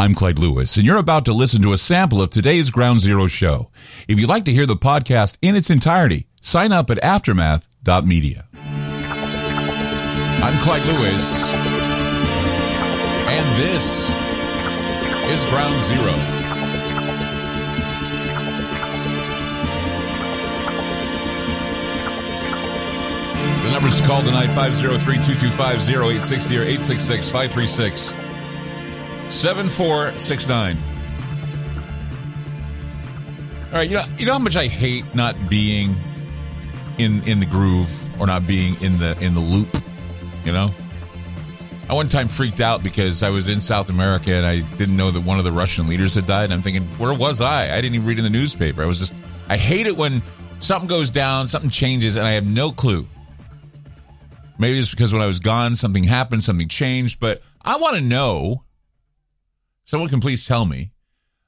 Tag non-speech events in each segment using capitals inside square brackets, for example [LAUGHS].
I'm Clyde Lewis, and you're about to listen to a sample of today's Ground Zero show. If you'd like to hear the podcast in its entirety, sign up at aftermath.media. I'm Clyde Lewis, and this is Ground Zero. The numbers to call tonight 503-225-0860 or 866-536 7469. All right, you know, you know how much I hate not being in in the groove or not being in the in the loop, you know? I one time freaked out because I was in South America and I didn't know that one of the Russian leaders had died. And I'm thinking, where was I? I didn't even read in the newspaper. I was just I hate it when something goes down, something changes, and I have no clue. Maybe it's because when I was gone, something happened, something changed, but I want to know. Someone can please tell me.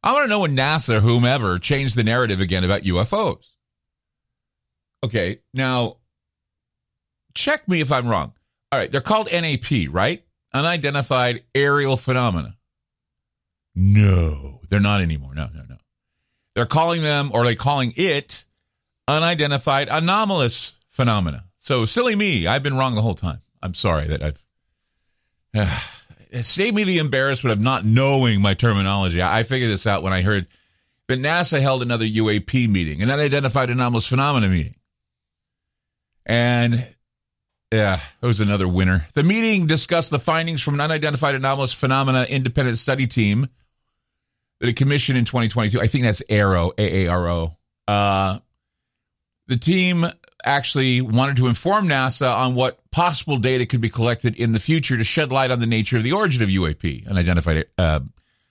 I want to know when NASA or whomever changed the narrative again about UFOs. Okay, now check me if I'm wrong. All right, they're called NAP, right? Unidentified aerial phenomena. No, they're not anymore. No, no, no. They're calling them, or they're calling it, unidentified anomalous phenomena. So silly me, I've been wrong the whole time. I'm sorry that I've. [SIGHS] Save me the embarrassment of not knowing my terminology. I figured this out when I heard that NASA held another UAP meeting, and that identified anomalous phenomena meeting. And yeah, it was another winner. The meeting discussed the findings from an unidentified anomalous phenomena independent study team that it commissioned in 2022. I think that's AARO, A-A-R-O. Uh, the team actually wanted to inform NASA on what possible data could be collected in the future to shed light on the nature of the origin of UAP, unidentified uh,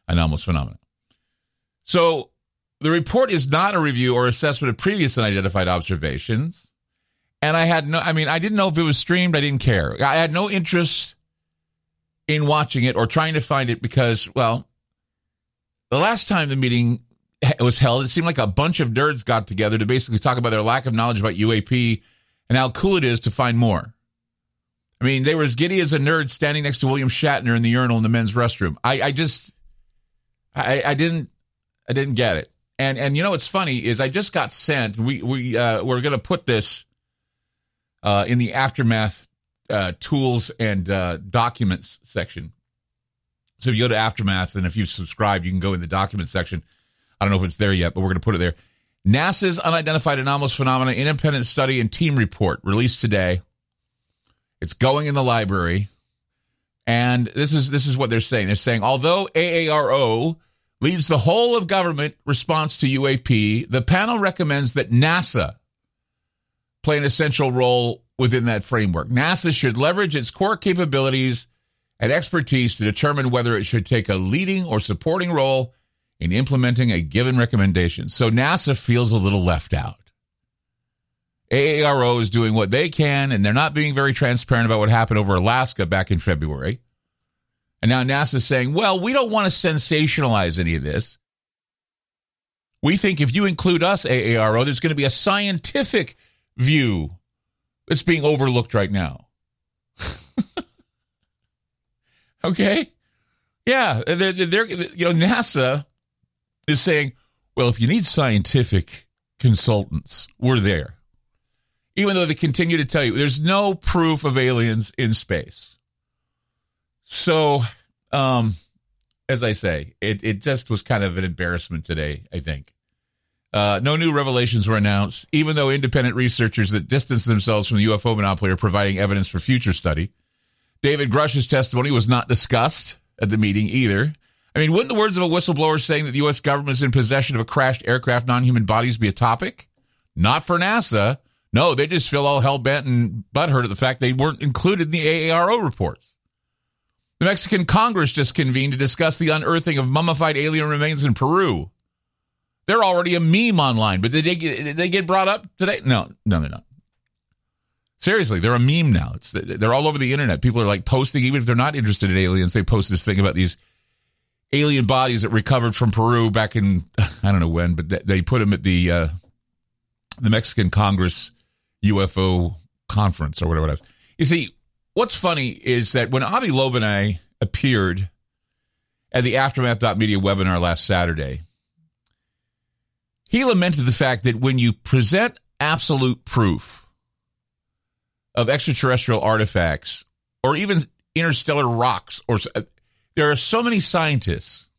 anomalous phenomena. So the report is not a review or assessment of previous unidentified observations. And I had no, I mean, I didn't know if it was streamed. I didn't care. I had no interest in watching it or trying to find it because, well, the last time the meeting was held, it seemed like a bunch of nerds got together to basically talk about their lack of knowledge about UAP and how cool it is to find more. I mean, they were as giddy as a nerd standing next to William Shatner in the urinal in the men's restroom. I, I just, I, I didn't, I didn't get it. And and you know what's funny is I just got sent. We we uh, we're to put this uh, in the aftermath uh, tools and uh, documents section. So if you go to aftermath and if you subscribe, you can go in the documents section. I don't know if it's there yet, but we're going to put it there. NASA's unidentified anomalous phenomena independent study and team report released today. It's going in the library. And this is this is what they're saying. They're saying although AARO leads the whole of government response to UAP, the panel recommends that NASA play an essential role within that framework. NASA should leverage its core capabilities and expertise to determine whether it should take a leading or supporting role in implementing a given recommendation. So NASA feels a little left out. AARO is doing what they can, and they're not being very transparent about what happened over Alaska back in February. And now NASA's saying, well, we don't want to sensationalize any of this. We think if you include us, AARO, there's going to be a scientific view that's being overlooked right now. [LAUGHS] okay? Yeah, they're, they're, you know, NASA is saying, well, if you need scientific consultants, we're there. Even though they continue to tell you there's no proof of aliens in space. So, um, as I say, it, it just was kind of an embarrassment today, I think. Uh, no new revelations were announced, even though independent researchers that distance themselves from the UFO monopoly are providing evidence for future study. David Grusch's testimony was not discussed at the meeting either. I mean, wouldn't the words of a whistleblower saying that the U.S. government is in possession of a crashed aircraft, non human bodies be a topic? Not for NASA. No, they just feel all hell bent and butthurt at the fact they weren't included in the AARO reports. The Mexican Congress just convened to discuss the unearthing of mummified alien remains in Peru. They're already a meme online, but did they get, did they get brought up today? No, no, they're not. Seriously, they're a meme now. It's they're all over the internet. People are like posting, even if they're not interested in aliens, they post this thing about these alien bodies that recovered from Peru back in [LAUGHS] I don't know when, but they put them at the uh, the Mexican Congress UFO conference or whatever it. You see, what's funny is that when Avi Loeb and I appeared at the Aftermath.media webinar last Saturday. He lamented the fact that when you present absolute proof of extraterrestrial artifacts or even interstellar rocks, or uh, there are so many scientists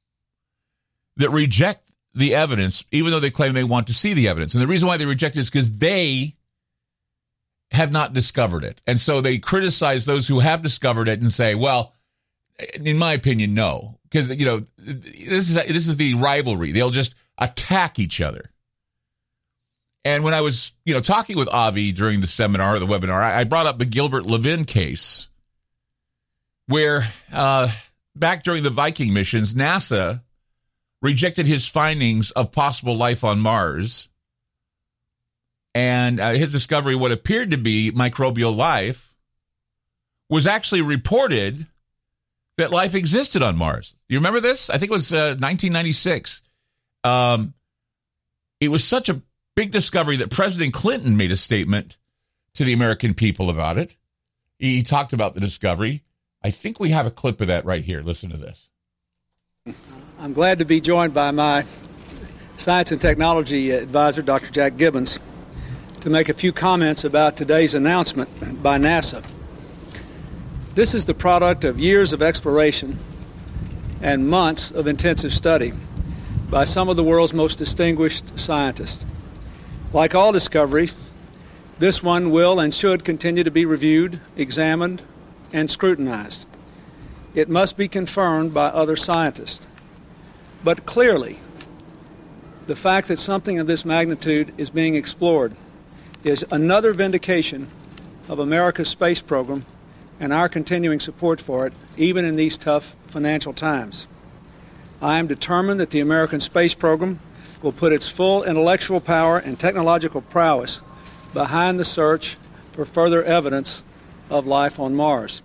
that reject the evidence, even though they claim they want to see the evidence. And the reason why they reject it is because they have not discovered it. And so they criticize those who have discovered it and say, well, in my opinion, no. Because, you know, this is, this is the rivalry. They'll just attack each other. And when I was, you know, talking with Avi during the seminar the webinar, I brought up the Gilbert Levin case where uh, back during the Viking missions, NASA rejected his findings of possible life on Mars and uh, his discovery, what appeared to be microbial life, was actually reported that life existed on Mars. You remember this? I think it was uh, 1996. Um, it was such a big discovery that President Clinton made a statement to the American people about it. He talked about the discovery. I think we have a clip of that right here. Listen to this. I'm glad to be joined by my science and technology advisor, Dr. Jack Gibbons, to make a few comments about today's announcement by NASA. This is the product of years of exploration and months of intensive study by some of the world's most distinguished scientists. Like all discoveries, this one will and should continue to be reviewed, examined, and scrutinized. It must be confirmed by other scientists. But clearly, the fact that something of this magnitude is being explored is another vindication of America's space program and our continuing support for it, even in these tough financial times. I am determined that the American space program will put its full intellectual power and technological prowess behind the search for further evidence of life on Mars.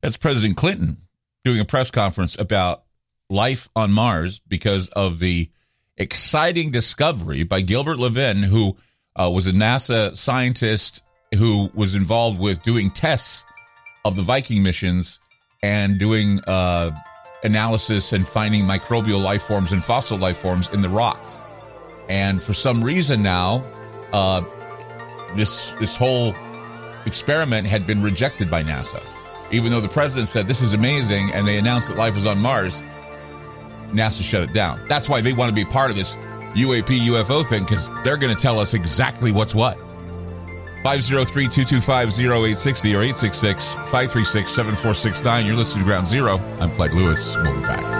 That's President Clinton doing a press conference about life on Mars because of the exciting discovery by Gilbert Levin, who uh, was a NASA scientist who was involved with doing tests of the Viking missions and doing uh, analysis and finding microbial life forms and fossil life forms in the rocks. And for some reason now, uh, this this whole experiment had been rejected by NASA. Even though the president said this is amazing and they announced that life was on Mars, NASA shut it down. That's why they want to be part of this UAP UFO thing because they're going to tell us exactly what's what. 503 225 0860 or 866 536 7469. You're listening to Ground Zero. I'm Clyde Lewis. We'll be back.